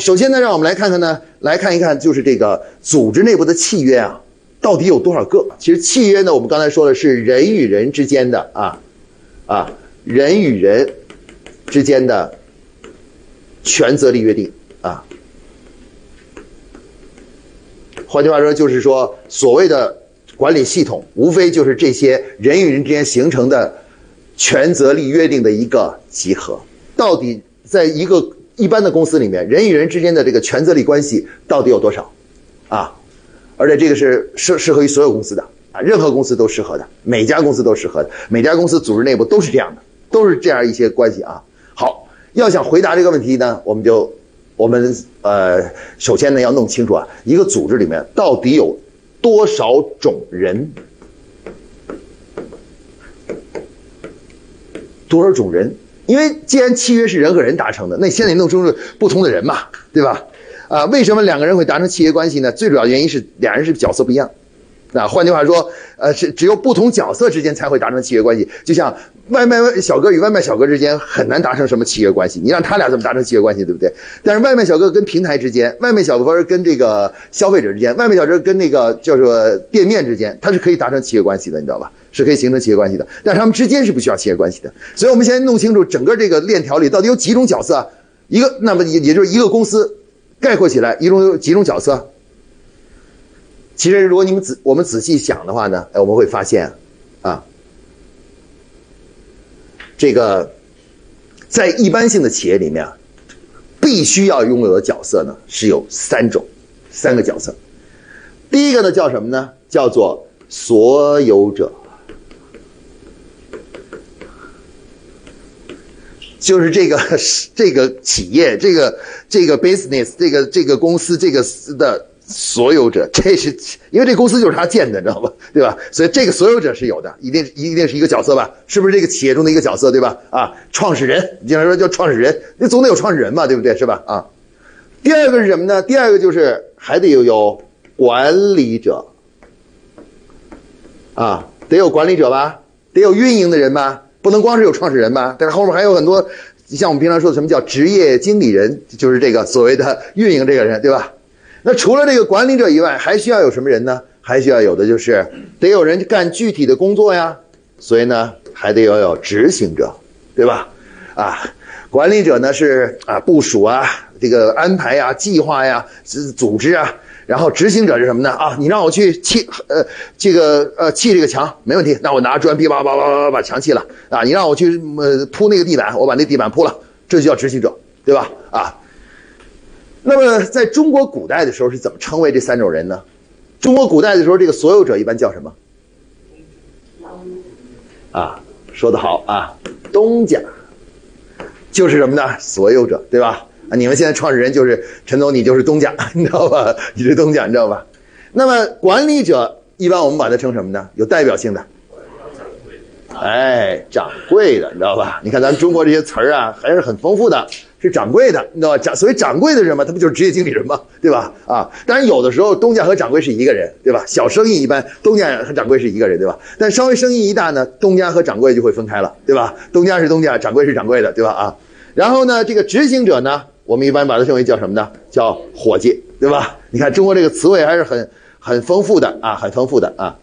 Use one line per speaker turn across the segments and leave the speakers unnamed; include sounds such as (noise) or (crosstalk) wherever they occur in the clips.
首先呢，让我们来看看呢，来看一看就是这个组织内部的契约啊，到底有多少个？其实契约呢，我们刚才说的是人与人之间的啊，啊，人与人之间的权责利约定啊。换句话说，就是说所谓的管理系统，无非就是这些人与人之间形成的权责利约定的一个集合。到底在一个一般的公司里面，人与人之间的这个权责利关系到底有多少？啊，而且这个是适适合于所有公司的啊，任何公司都适合的，每家公司都适合的，每家公司组织内部都是这样的，都是这样一些关系啊。好，要想回答这个问题呢，我们就。我们呃，首先呢要弄清楚啊，一个组织里面到底有多少种人，多少种人？因为既然契约是人和人达成的，那先得弄出不同的人嘛，对吧？啊，为什么两个人会达成契约关系呢？最主要原因是两人是角色不一样。那换句话说，呃，是只有不同角色之间才会达成契约关系。就像外卖小哥与外卖小哥之间很难达成什么契约关系，你让他俩怎么达成契约关系，对不对？但是外卖小哥跟平台之间，外卖小哥跟这个消费者之间，外卖小哥跟那个叫做店面之间，他是可以达成契约关系的，你知道吧？是可以形成契约关系的。但是他们之间是不需要契约关系的。所以我们先弄清楚整个这个链条里到底有几种角色。一个，那么也也就是一个公司概括起来一共有几种角色。其实，如果你们仔我们仔细想的话呢，哎，我们会发现，啊，这个在一般性的企业里面啊，必须要拥有的角色呢是有三种，三个角色。第一个呢叫什么呢？叫做所有者，就是这个 (laughs) 这个企业，这个这个 business，这个这个公司，这个的。所有者，这是因为这公司就是他建的，你知道吧？对吧？所以这个所有者是有的，一定一定是一个角色吧？是不是这个企业中的一个角色，对吧？啊，创始人，经常说叫创始人，那总得有创始人嘛，对不对？是吧？啊，第二个是什么呢？第二个就是还得有有管理者，啊，得有管理者吧？得有运营的人吧？不能光是有创始人吧？但是后面还有很多，像我们平常说的什么叫职业经理人，就是这个所谓的运营这个人，对吧？那除了这个管理者以外，还需要有什么人呢？还需要有的就是得有人干具体的工作呀。所以呢，还得要有执行者，对吧？啊，管理者呢是啊部署啊，这个安排呀、计划呀、组织啊。然后执行者是什么呢？啊，你让我去砌呃这个呃砌这个墙没问题，那我拿砖噼啪啪啪啪把墙砌了啊。你让我去呃铺那个地板，我把那地板铺了，这就叫执行者，对吧？啊。那么，在中国古代的时候是怎么称为这三种人呢？中国古代的时候，这个所有者一般叫什么？啊，说得好啊，东家，就是什么呢？所有者，对吧？啊，你们现在创始人就是陈总，你就是东家，(laughs) 你知道吧？你是东家，你知道吧？那么管理者一般我们把它称什么呢？有代表性的，哎，掌柜的，你知道吧？你看咱们中国这些词儿啊，还是很丰富的。是掌柜的，你知道吧？掌所谓掌柜的人嘛，他不就是职业经理人吗？对吧？啊，当然有的时候东家和掌柜是一个人，对吧？小生意一般东家和掌柜是一个人，对吧？但稍微生意一大呢，东家和掌柜就会分开了，对吧？东家是东家，掌柜是掌柜的，对吧？啊，然后呢，这个执行者呢，我们一般把它称为叫什么呢？叫伙计，对吧？你看中国这个词汇还是很很丰富的啊，很丰富的啊。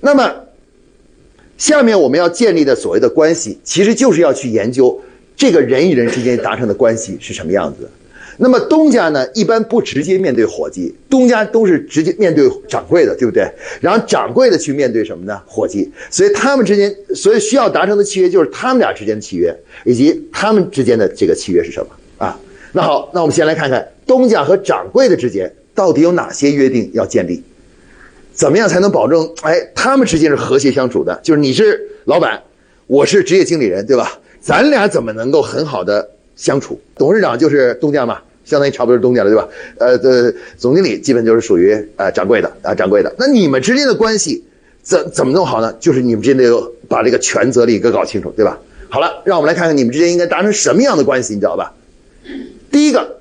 那么下面我们要建立的所谓的关系，其实就是要去研究。这个人与人之间达成的关系是什么样子？那么东家呢，一般不直接面对伙计，东家都是直接面对掌柜的，对不对？然后掌柜的去面对什么呢？伙计，所以他们之间，所以需要达成的契约就是他们俩之间的契约，以及他们之间的这个契约是什么啊？那好，那我们先来看看东家和掌柜的之间到底有哪些约定要建立，怎么样才能保证哎他们之间是和谐相处的？就是你是老板，我是职业经理人，对吧？咱俩怎么能够很好的相处？董事长就是东家嘛，相当于差不多是东家了，对吧？呃，的总经理基本就是属于呃掌柜的啊，掌柜的。那你们之间的关系怎怎么弄好呢？就是你们之间得把这个权责利给搞清楚，对吧？好了，让我们来看看你们之间应该达成什么样的关系，你知道吧？第一个，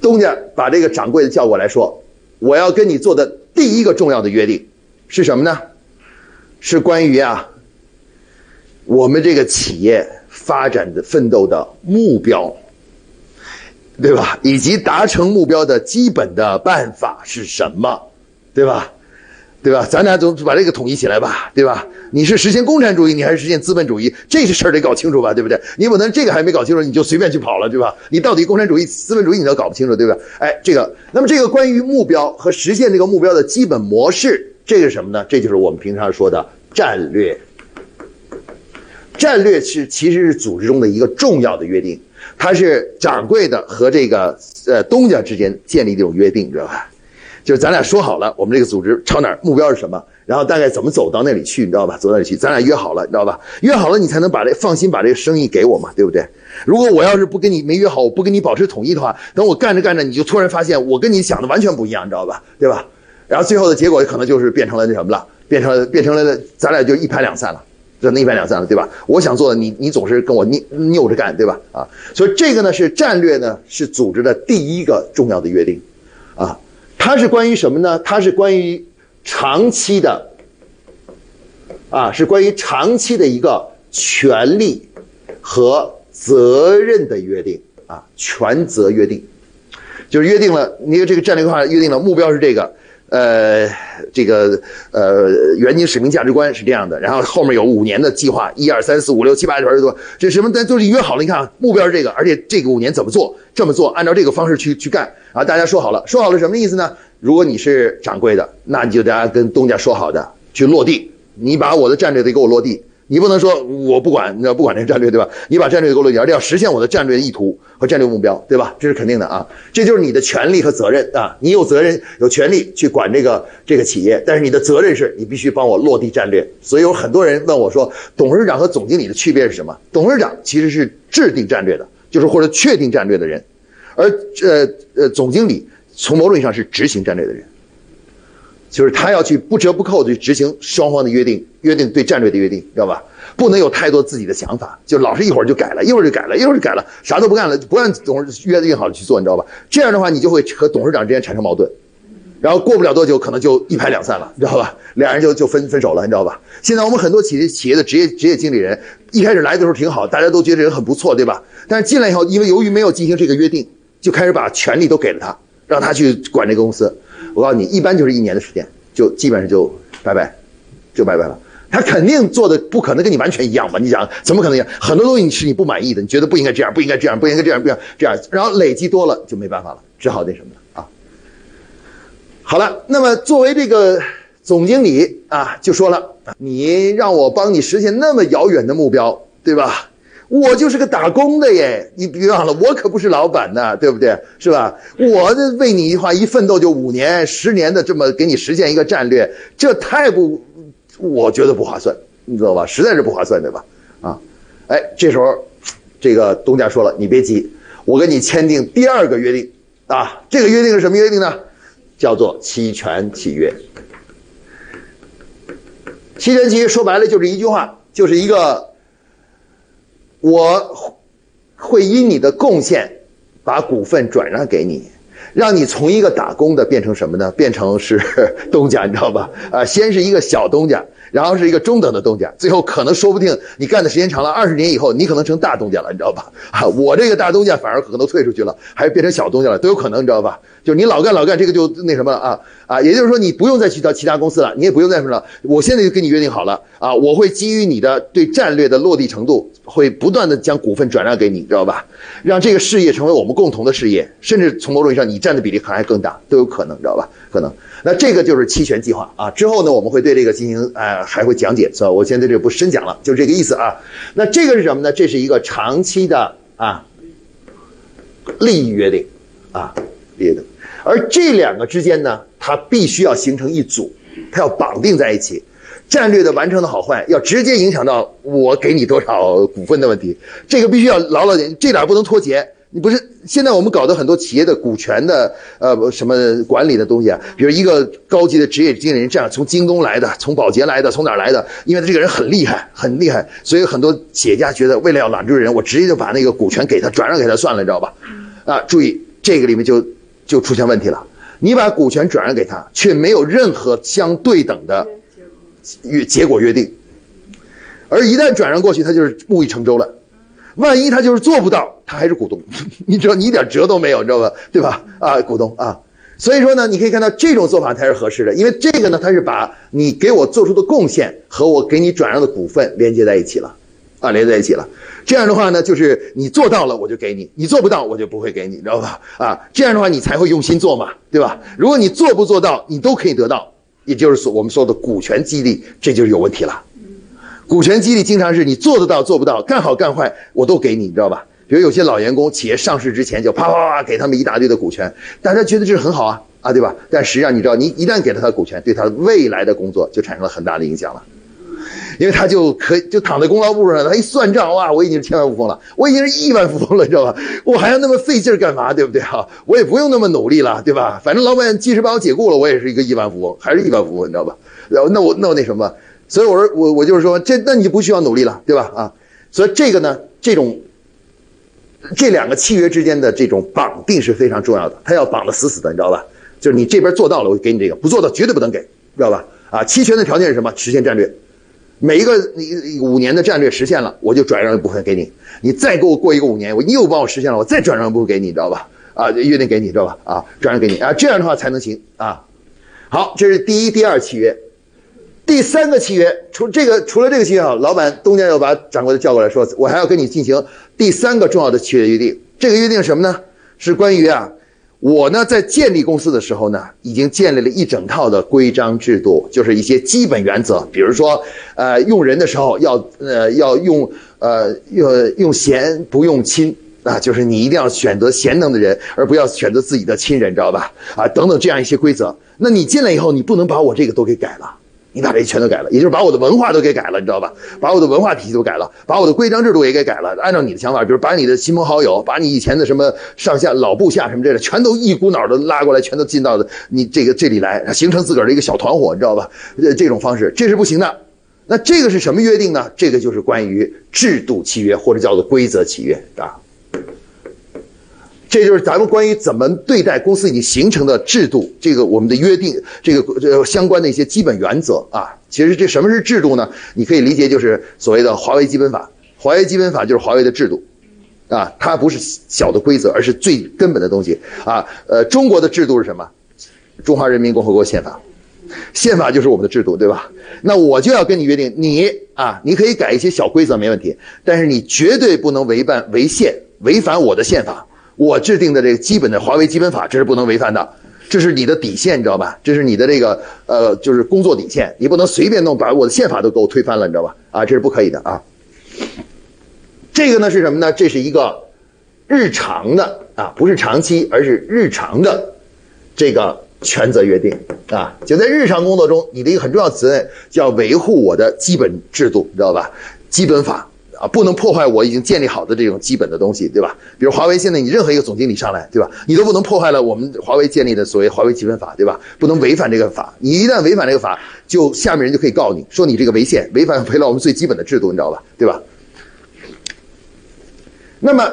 东家把这个掌柜的叫过来说：“我要跟你做的第一个重要的约定是什么呢？是关于啊。”我们这个企业发展的奋斗的目标，对吧？以及达成目标的基本的办法是什么，对吧？对吧？咱俩总把这个统一起来吧，对吧？你是实现共产主义，你还是实现资本主义？这些事儿得搞清楚吧，对不对？你不能这个还没搞清楚，你就随便去跑了，对吧？你到底共产主义、资本主义你都搞不清楚，对吧？哎，这个，那么这个关于目标和实现这个目标的基本模式，这个是什么呢？这就是我们平常说的战略。战略是其实是组织中的一个重要的约定，它是掌柜的和这个呃东家之间建立这种约定，你知道吧？就是咱俩说好了，我们这个组织朝哪儿，目标是什么，然后大概怎么走到那里去，你知道吧？走那里去，咱俩约好了，你知道吧？约好了，你才能把这放心把这个生意给我嘛，对不对？如果我要是不跟你没约好，我不跟你保持统一的话，等我干着干着，你就突然发现我跟你想的完全不一样，你知道吧？对吧？然后最后的结果可能就是变成了那什么了，变成了变成了咱俩就一拍两散了，就那一拍两散了，对吧？我想做的，你你总是跟我拗拗着干，对吧？啊，所以这个呢是战略呢是组织的第一个重要的约定，啊。它是关于什么呢？它是关于长期的，啊，是关于长期的一个权利和责任的约定啊，权责约定，就是约定了你这个战略规划约定了目标是这个，呃，这个呃，远景使命价值观是这样的，然后后面有五年的计划，一二三四五六七八九十多，这什么咱都是约好了，你看啊目标是这个，而且这个五年怎么做，这么做，按照这个方式去去干。啊，大家说好了，说好了什么意思呢？如果你是掌柜的，那你就大家跟东家说好的去落地，你把我的战略得给我落地，你不能说我不管，你知道不管这个战略对吧？你把战略给我落地，而且要实现我的战略意图和战略目标，对吧？这是肯定的啊，这就是你的权利和责任啊，你有责任有权利去管这个这个企业，但是你的责任是你必须帮我落地战略。所以有很多人问我说，董事长和总经理的区别是什么？董事长其实是制定战略的，就是或者确定战略的人。而呃呃，总经理从某种意义上是执行战略的人，就是他要去不折不扣的去执行双方的约定，约定对战略的约定，知道吧？不能有太多自己的想法，就老是一会儿就改了，一会儿就改了，一会儿就改了，啥都不干了，不按董事约定好的去做，你知道吧？这样的话，你就会和董事长之间产生矛盾。然后过不了多久，可能就一拍两散了，你知道吧？俩人就就分分手了，你知道吧？现在我们很多企业企业的职业职业经理人，一开始来的时候挺好，大家都觉得人很不错，对吧？但是进来以后，因为由于没有进行这个约定，就开始把权力都给了他，让他去管这个公司。我告诉你，一般就是一年的时间，就基本上就拜拜，就拜拜了。他肯定做的不可能跟你完全一样吧？你想怎么可能一样？很多东西是你不满意的，你觉得不应该这样，不应该这样，不应该这样，不应该这样，然后累积多了就没办法了，只好那什么了啊。好了，那么作为这个总经理啊，就说了，你让我帮你实现那么遥远的目标，对吧？我就是个打工的耶，你别忘了，我可不是老板呢，对不对？是吧？我这为你的话一奋斗就五年、十年的这么给你实现一个战略，这太不，我觉得不划算，你知道吧？实在是不划算，对吧？啊，哎，这时候，这个东家说了，你别急，我跟你签订第二个约定啊，这个约定是什么约定呢？叫做期权契约。期权契约说白了就是一句话，就是一个，我会因你的贡献把股份转让给你，让你从一个打工的变成什么呢？变成是 (laughs) 东家，你知道吧？啊，先是一个小东家。然后是一个中等的东家，最后可能说不定你干的时间长了，二十年以后你可能成大东家了，你知道吧？啊，我这个大东家反而可能退出去了，还变成小东家了，都有可能，你知道吧？就是你老干老干，这个就那什么了啊啊！也就是说，你不用再去到其他公司了，你也不用再什么了。我现在就跟你约定好了啊，我会基于你的对战略的落地程度，会不断的将股份转让给你，知道吧？让这个事业成为我们共同的事业，甚至从某种意义上你占的比例可能还更大，都有可能，你知道吧？可能。那这个就是期权计划啊。之后呢，我们会对这个进行呃，还会讲解，是吧？我现在这不深讲了，就这个意思啊。那这个是什么呢？这是一个长期的啊利益约定啊利益的。而这两个之间呢，它必须要形成一组，它要绑定在一起。战略的完成的好坏，要直接影响到我给你多少股份的问题。这个必须要牢牢点，这点不能脱节。你不是现在我们搞的很多企业的股权的呃什么管理的东西啊，比如一个高级的职业经理人这样从京东来的，从保洁来的，从哪儿来的？因为他这个人很厉害，很厉害，所以很多企业家觉得为了要揽住人，我直接就把那个股权给他转让给他算了，你知道吧？啊，注意这个里面就就出现问题了，你把股权转让给他，却没有任何相对等的约结果约定，而一旦转让过去，他就是木已成舟了。万一他就是做不到，他还是股东，(laughs) 你知道你一点辙都没有，你知道吧？对吧？啊，股东啊，所以说呢，你可以看到这种做法才是合适的，因为这个呢，它是把你给我做出的贡献和我给你转让的股份连接在一起了，啊，连在一起了。这样的话呢，就是你做到了我就给你，你做不到我就不会给你，你知道吧？啊，这样的话你才会用心做嘛，对吧？如果你做不做到，你都可以得到，也就是所我们说的股权激励，这就是有问题了。股权激励经常是你做得到做不到，干好干坏我都给你，你知道吧？比如有些老员工，企业上市之前就啪啪啪给他们一大堆的股权，大家觉得这是很好啊啊，对吧？但实际上你知道，你一旦给了他股权，对他未来的工作就产生了很大的影响了。因为他就可以就躺在功劳簿上，他一算账，哇，我已经是千万富翁了，我已经是亿万富翁了，你知道吧？我还要那么费劲干嘛？对不对哈？我也不用那么努力了，对吧？反正老板即使把我解雇了，我也是一个亿万富翁，还是亿万富翁，你知道吧？然后那我那我那什么？所以我说我我就是说，这那你就不需要努力了，对吧？啊，所以这个呢，这种这两个契约之间的这种绑定是非常重要的，它要绑得死死的，你知道吧？就是你这边做到了，我就给你这个；不做到，绝对不能给，知道吧？啊，期权的条件是什么？实现战略。每一个你五年的战略实现了，我就转让一部分给你。你再给我过一个五年，我又帮我实现了，我再转让一部分给你，知道吧？啊，约定给你，知道吧？啊，转让给你啊，这样的话才能行啊。好，这是第一、第二契约。第三个契约，除这个除了这个契约啊，老板东家要把掌柜的叫过来说，我还要跟你进行第三个重要的契约约定。这个约定什么呢？是关于啊。我呢，在建立公司的时候呢，已经建立了一整套的规章制度，就是一些基本原则。比如说，呃，用人的时候要呃要用呃用用贤不用亲啊，就是你一定要选择贤能的人，而不要选择自己的亲人，知道吧？啊，等等这样一些规则。那你进来以后，你不能把我这个都给改了。你把这全都改了，也就是把我的文化都给改了，你知道吧？把我的文化体系都改了，把我的规章制度也给改了。按照你的想法，比如把你的亲朋好友，把你以前的什么上下老部下什么这类，全都一股脑的拉过来，全都进到你这个这里来，形成自个儿的一个小团伙，你知道吧？呃，这种方式这是不行的。那这个是什么约定呢？这个就是关于制度契约，或者叫做规则契约啊。这就是咱们关于怎么对待公司已经形成的制度，这个我们的约定，这个这相关的一些基本原则啊。其实这什么是制度呢？你可以理解就是所谓的华为基本法。华为基本法就是华为的制度，啊，它不是小的规则，而是最根本的东西啊。呃，中国的制度是什么？中华人民共和国宪法，宪法就是我们的制度，对吧？那我就要跟你约定，你啊，你可以改一些小规则没问题，但是你绝对不能违反违宪，违反我的宪法。我制定的这个基本的华为基本法，这是不能违反的，这是你的底线，你知道吧？这是你的这个呃，就是工作底线，你不能随便弄，把我的宪法都给我推翻了，你知道吧？啊，这是不可以的啊。这个呢是什么呢？这是一个日常的啊，不是长期，而是日常的这个权责约定啊。就在日常工作中，你的一个很重要责任，叫维护我的基本制度，你知道吧？基本法。啊，不能破坏我已经建立好的这种基本的东西，对吧？比如华为现在你任何一个总经理上来，对吧？你都不能破坏了我们华为建立的所谓华为基本法，对吧？不能违反这个法，你一旦违反这个法，就下面人就可以告你说你这个违宪，违反违了我们最基本的制度，你知道吧？对吧？那么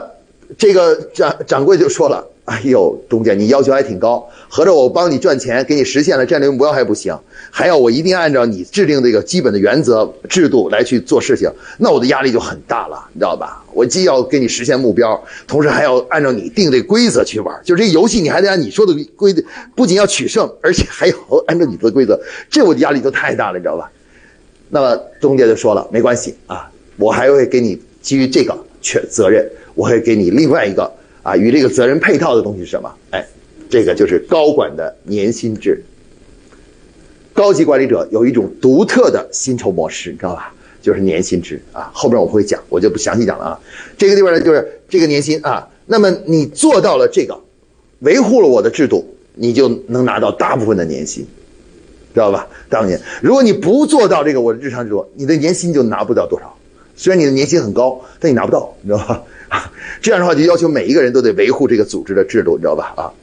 这个掌掌柜就说了。哎呦，中介，你要求还挺高，合着我帮你赚钱，给你实现了战略目标还不行，还要我一定按照你制定这个基本的原则制度来去做事情，那我的压力就很大了，你知道吧？我既要给你实现目标，同时还要按照你定的规则去玩，就这游戏你还得按你说的规则，不仅要取胜，而且还要按照你的规则，这我的压力就太大了，你知道吧？那么中介就说了，没关系啊，我还会给你基于这个全责任，我会给你另外一个。啊，与这个责任配套的东西是什么？哎，这个就是高管的年薪制。高级管理者有一种独特的薪酬模式，你知道吧？就是年薪制啊。后边我会讲，我就不详细讲了啊。这个地方呢，就是这个年薪啊。那么你做到了这个，维护了我的制度，你就能拿到大部分的年薪，知道吧？当年，如果你不做到这个我的日常制度，你的年薪就拿不到多少。虽然你的年薪很高，但你拿不到，你知道吧？(laughs) 这样的话，就要求每一个人都得维护这个组织的制度，你知道吧？啊，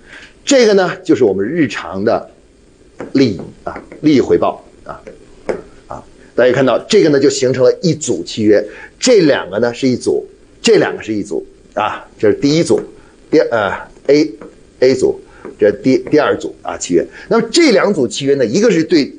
这个呢，就是我们日常的利益啊，利益回报啊，啊，大家看到这个呢，就形成了一组契约，这两个呢是一组，这两个是一组啊，这是第一组，第呃 A A 组，这第第二组啊契约。那么这两组契约呢，一个是对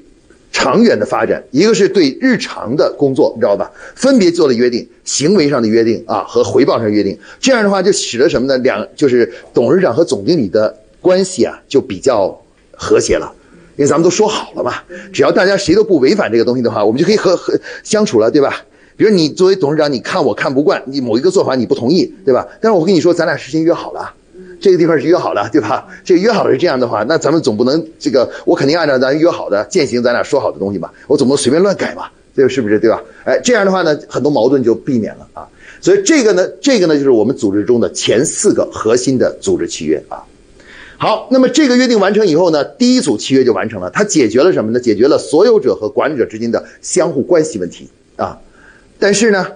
长远的发展，一个是对日常的工作，你知道吧？分别做了约定，行为上的约定啊，和回报上约定。这样的话，就使得什么呢？两就是董事长和总经理的关系啊，就比较和谐了。因为咱们都说好了嘛，只要大家谁都不违反这个东西的话，我们就可以和和相处了，对吧？比如你作为董事长，你看我看不惯你某一个做法，你不同意，对吧？但是我跟你说，咱俩事先约好了。这个地方是约好的，对吧？这个约好的是这样的话，那咱们总不能这个，我肯定按照咱约好的践行咱俩说好的东西吧？我总不能随便乱改吧？这个是不是对吧？哎，这样的话呢，很多矛盾就避免了啊。所以这个呢，这个呢，就是我们组织中的前四个核心的组织契约啊。好，那么这个约定完成以后呢，第一组契约就完成了，它解决了什么呢？解决了所有者和管理者之间的相互关系问题啊。但是呢，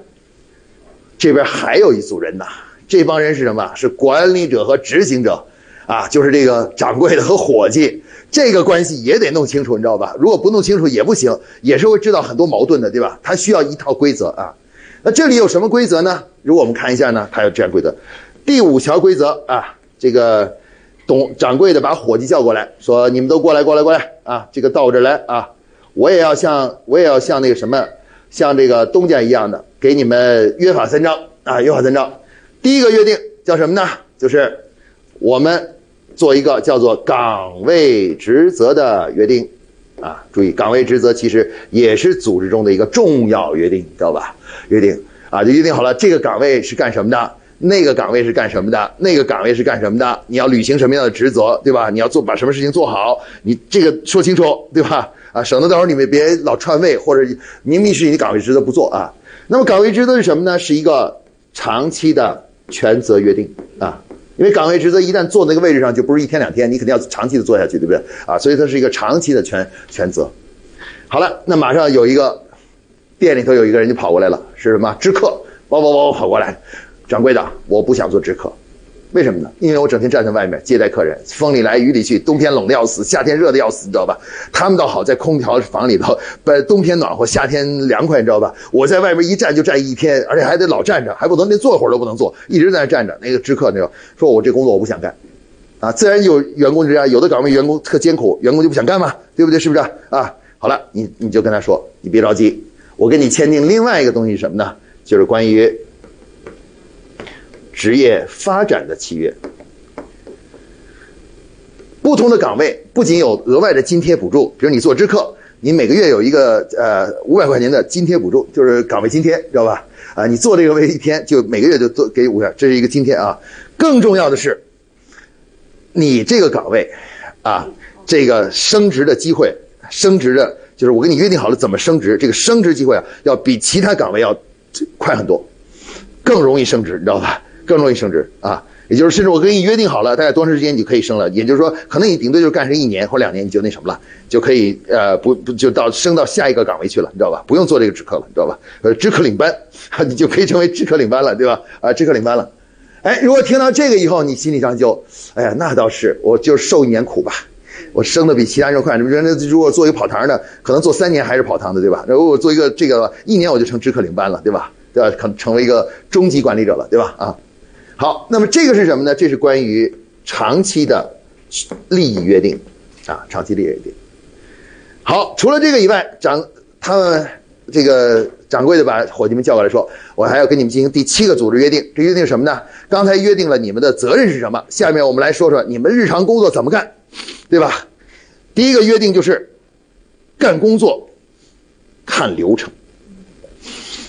这边还有一组人呐。这帮人是什么？是管理者和执行者，啊，就是这个掌柜的和伙计，这个关系也得弄清楚，你知道吧？如果不弄清楚也不行，也是会制造很多矛盾的，对吧？它需要一套规则啊。那这里有什么规则呢？如果我们看一下呢，它有这样规则。第五条规则啊，这个董掌柜的把伙计叫过来说：“你们都过来，过来，过来啊！这个到我这儿来啊！我也要像我也要像那个什么，像这个东家一样的，给你们约法三章啊，约法三章。”第一个约定叫什么呢？就是我们做一个叫做岗位职责的约定啊。注意，岗位职责其实也是组织中的一个重要约定，知道吧？约定啊，就约定好了，这个岗位是干什么的，那个岗位是干什么的，那个岗位是干什么的，你要履行什么样的职责，对吧？你要做把什么事情做好，你这个说清楚，对吧？啊，省得到时候你们别老串位，或者明明是你的岗位职责不做啊。那么岗位职责是什么呢？是一个长期的。权责约定啊，因为岗位职责一旦坐那个位置上，就不是一天两天，你肯定要长期的做下去，对不对啊？所以它是一个长期的权权责。好了，那马上有一个店里头有一个人就跑过来了，是什么？知客，包包包跑过来，掌柜的，我不想做知客。为什么呢？因为我整天站在外面接待客人，风里来雨里去，冬天冷的要死，夏天热的要死，你知道吧？他们倒好，在空调房里头，不冬天暖和，夏天凉快，你知道吧？我在外面一站就站一天，而且还得老站着，还不能连坐会儿都不能坐，一直在那站着。那个知客那个说：“我这工作我不想干。”啊，自然有员工这样，有的岗位员工特艰苦，员工就不想干嘛，对不对？是不是啊？好了，你你就跟他说，你别着急，我跟你签订另外一个东西什么呢？就是关于。职业发展的契约，不同的岗位不仅有额外的津贴补助，比如你做知客，你每个月有一个呃五百块钱的津贴补助，就是岗位津贴，知道吧？啊，你做这个位一天就每个月就做给五百，这是一个津贴啊。更重要的是，你这个岗位啊，这个升职的机会，升职的，就是我跟你约定好了怎么升职，这个升职机会啊，要比其他岗位要快很多，更容易升职，你知道吧？更容易升职啊，也就是甚至我跟你约定好了，大概多长时间你就可以升了。也就是说，可能你顶多就干上一年或两年，你就那什么了，就可以呃不不就到升到下一个岗位去了，你知道吧？不用做这个职科了，你知道吧？呃，职科领班，(laughs) 你就可以成为职科领班了，对吧？啊，职科领班了。哎，如果听到这个以后，你心理上就，哎呀，那倒是，我就受一年苦吧，我升的比其他人快。你说那如果做一个跑堂的，可能做三年还是跑堂的，对吧？如果我做一个这个一年我就成职科领班了，对吧？对吧？可能成为一个中级管理者了，对吧？啊。好，那么这个是什么呢？这是关于长期的利益约定，啊，长期利益约定。好，除了这个以外，掌他们这个掌柜的把伙计们叫过来说，我还要跟你们进行第七个组织约定。这约定什么呢？刚才约定了你们的责任是什么？下面我们来说说你们日常工作怎么干，对吧？第一个约定就是干工作看流程，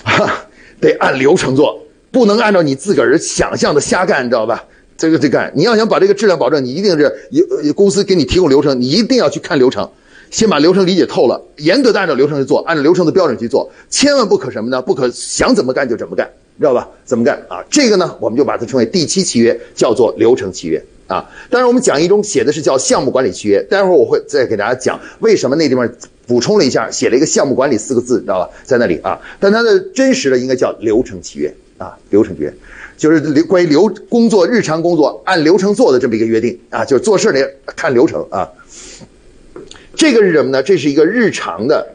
啊，得按流程做。不能按照你自个儿想象的瞎干，你知道吧？这个得干。你要想把这个质量保证，你一定是有公司给你提供流程，你一定要去看流程，先把流程理解透了，严格的按照流程去做，按照流程的标准去做，千万不可什么呢？不可想怎么干就怎么干，知道吧？怎么干啊？这个呢，我们就把它称为第七契约，叫做流程契约啊。当然，我们讲义中写的是叫项目管理契约，待会儿我会再给大家讲为什么那地方补充了一下，写了一个项目管理四个字，你知道吧？在那里啊，但它的真实的应该叫流程契约。啊，流程约，就是流关于流工作日常工作按流程做的这么一个约定啊，就是做事得看流程啊。这个是什么呢？这是一个日常的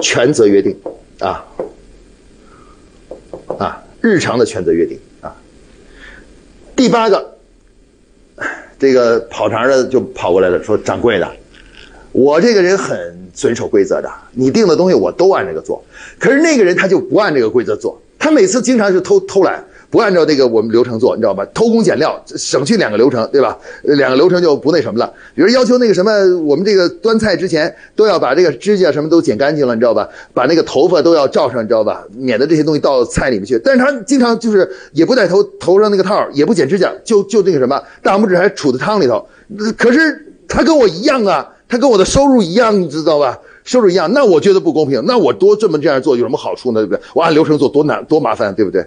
权责约定啊啊，日常的权责约定啊。第八个，这个跑堂的就跑过来了，说掌柜的，我这个人很遵守规则的，你定的东西我都按这个做。可是那个人他就不按这个规则做，他每次经常是偷偷懒，不按照这个我们流程做，你知道吧？偷工减料，省去两个流程，对吧？两个流程就不那什么了。比如要求那个什么，我们这个端菜之前都要把这个指甲什么都剪干净了，你知道吧？把那个头发都要罩上，你知道吧？免得这些东西到菜里面去。但是他经常就是也不戴头头上那个套，也不剪指甲，就就那个什么，大拇指还杵在汤里头。可是他跟我一样啊。他跟我的收入一样，你知道吧？收入一样，那我觉得不公平。那我多这么这样做有什么好处呢？对不对？我按流程做多难多麻烦，对不对？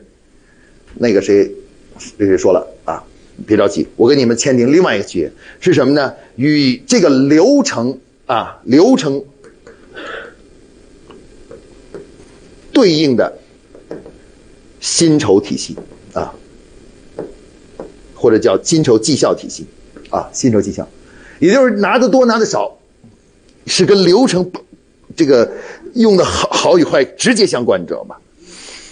那个谁，谁谁说了啊？别着急，我跟你们签订另外一个契约，是什么呢？与这个流程啊流程对应的薪酬体系啊，或者叫薪酬绩效体系啊，薪酬绩效。也就是拿的多拿的少，是跟流程这个用的好好与坏直接相关，你知道吗？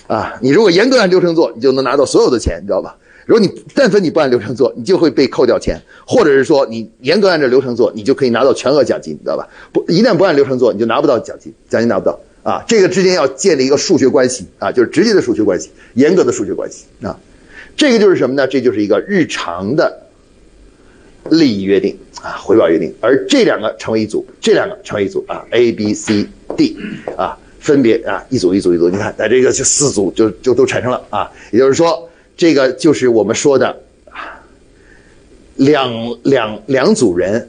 啊，你如果严格按流程做，你就能拿到所有的钱，你知道吧？如果你但凡你不按流程做，你就会被扣掉钱，或者是说你严格按照流程做，你就可以拿到全额奖金，你知道吧？不，一旦不按流程做，你就拿不到奖金，奖金拿不到啊。这个之间要建立一个数学关系啊，就是直接的数学关系，严格的数学关系啊。这个就是什么呢？这就是一个日常的利益约定。啊，回报约定，而这两个成为一组，这两个成为一组啊，A、B、C、D，啊，分别啊，一组一组一组，你看，在这个就四组就就都产生了啊，也就是说，这个就是我们说的，两两两组人，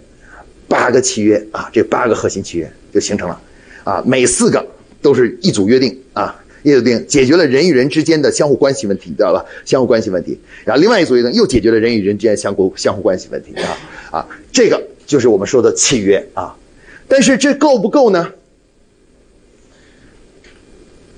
八个契约啊，这八个核心契约就形成了，啊，每四个都是一组约定啊。业务定解决了人与人之间的相互关系问题，知道吧？相互关系问题。然后另外一组约定又解决了人与人之间相互相互关系问题啊啊，这个就是我们说的契约啊。但是这够不够呢？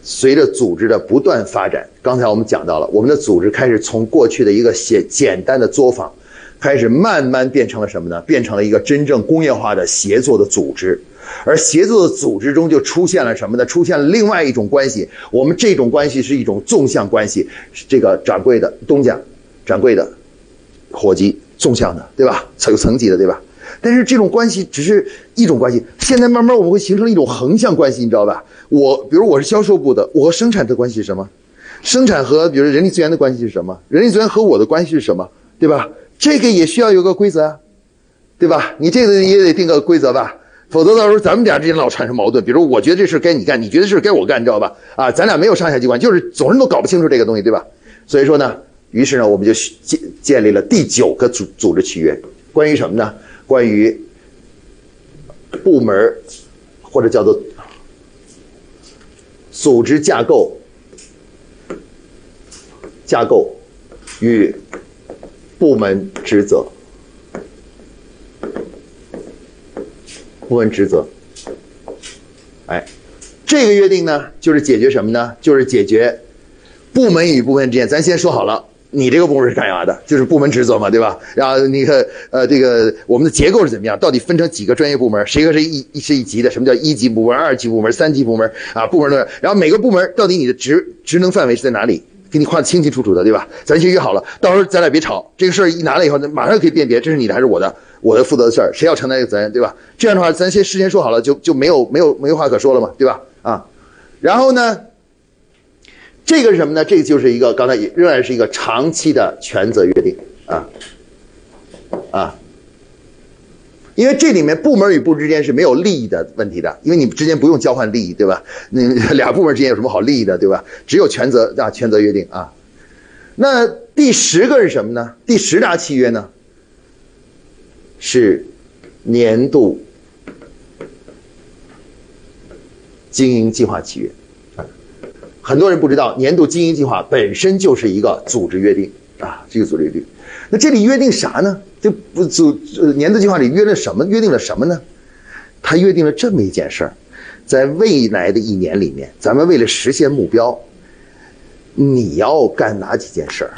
随着组织的不断发展，刚才我们讲到了，我们的组织开始从过去的一个简简单的作坊，开始慢慢变成了什么呢？变成了一个真正工业化的协作的组织。而协作的组织中就出现了什么呢？出现了另外一种关系。我们这种关系是一种纵向关系，这个掌柜的东家，掌柜的伙计，纵向的，对吧？有层级的，对吧？但是这种关系只是一种关系。现在慢慢我们会形成一种横向关系，你知道吧？我比如我是销售部的，我和生产的关系是什么？生产和比如人力资源的关系是什么？人力资源和我的关系是什么？对吧？这个也需要有个规则，对吧？你这个也得定个规则吧？否则到时候咱们俩之间老产生矛盾，比如我觉得这事该你干，你觉得这事该我干，你知道吧？啊，咱俩没有上下级关系，就是总是都搞不清楚这个东西，对吧？所以说呢，于是呢，我们就建建立了第九个组组织契约，关于什么呢？关于部门或者叫做组织架构架构与部门职责。部门职责，哎，这个约定呢，就是解决什么呢？就是解决部门与部门之间。咱先说好了，你这个部门是干啥的？就是部门职责嘛，对吧？然后那个呃，这个我们的结构是怎么样？到底分成几个专业部门？谁和谁一是一级的？什么叫一级部门、二级部门、三级部门啊？部门的，然后每个部门到底你的职职能范围是在哪里？给你画的清清楚楚的，对吧？咱先约好了，到时候咱俩别吵。这个事儿一拿了以后，马上可以辨别这是你的还是我的。我的负责的事儿，谁要承担这个责任，对吧？这样的话，咱先事先说好了，就就没有没有没话可说了嘛，对吧？啊，然后呢，这个是什么呢？这个就是一个刚才也仍然是一个长期的权责约定啊啊，因为这里面部门与部之间是没有利益的问题的，因为你们之间不用交换利益，对吧？你 (laughs) 俩部门之间有什么好利益的，对吧？只有权责啊，权责约定啊。那第十个是什么呢？第十大契约呢？是年度经营计划契约，啊很多人不知道，年度经营计划本身就是一个组织约定啊，这个阻力率。那这里约定啥呢？这不组年度计划里约了什么？约定了什么呢？他约定了这么一件事儿，在未来的一年里面，咱们为了实现目标，你要干哪几件事儿？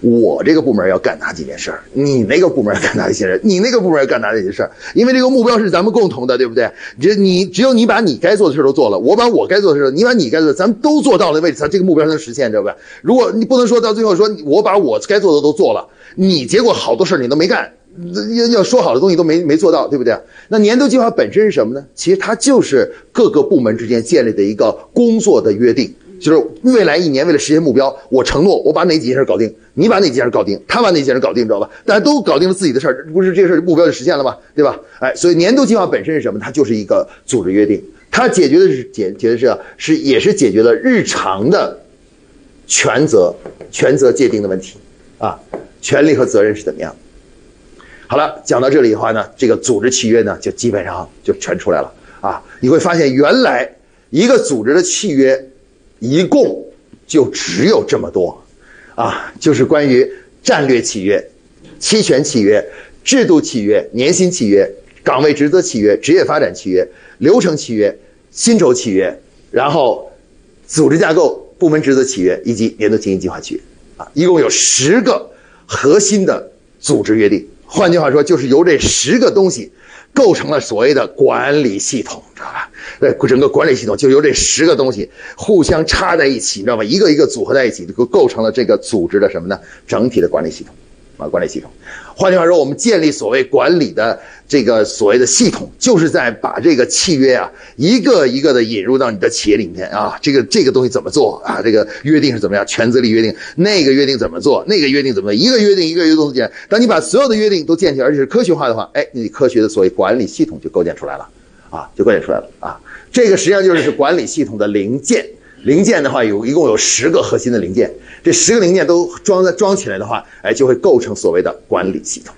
我这个部门要干哪几件事儿？你那个部门要干哪一些事？你那个部门要干哪几件事儿？因为这个目标是咱们共同的，对不对？只你只有你把你该做的事儿都做了，我把我该做的事儿，你把你该做的，咱们都做到了位置，咱这个目标才能实现，知道吧？如果你不能说到最后说我把我该做的都做了，你结果好多事儿你都没干，要要说好的东西都没没做到，对不对？那年度计划本身是什么呢？其实它就是各个部门之间建立的一个工作的约定，就是未来一年为了实现目标，我承诺我把哪几件事搞定，你把哪几件事搞定，他把哪几件事搞定，知道吧？大家都搞定了自己的事儿，不是这事儿目标就实现了吗？对吧？哎，所以年度计划本身是什么？它就是一个组织约定，它解决的是解解决的是是也是解决了日常的权责权责界定的问题啊，权利和责任是怎么样？好了，讲到这里的话呢，这个组织契约呢就基本上就全出来了啊！你会发现，原来一个组织的契约一共就只有这么多啊，就是关于战略契约、期权契约、制度契约、年薪契约、岗位职责契约、职业发展契约、流程契约、薪酬契约，然后组织架构、部门职责契约以及年度经营计划契约啊，一共有十个核心的组织约定。换句话说，就是由这十个东西构成了所谓的管理系统，知道吧？那，整个管理系统就由这十个东西互相插在一起，你知道吧？一个一个组合在一起，就构成了这个组织的什么呢？整体的管理系统。啊，管理系统。换句话说，我们建立所谓管理的这个所谓的系统，就是在把这个契约啊，一个一个的引入到你的企业里面啊。这个这个东西怎么做啊？这个约定是怎么样？权责力约定，那个约定怎么做？那个约定怎么？一个约定一个约定建。当你把所有的约定都建起来，而且是科学化的话，哎，你科学的所谓管理系统就构建出来了啊，就构建出来了啊。这个实际上就是管理系统的零件。零件的话，有一共有十个核心的零件，这十个零件都装在装起来的话，哎，就会构成所谓的管理系统。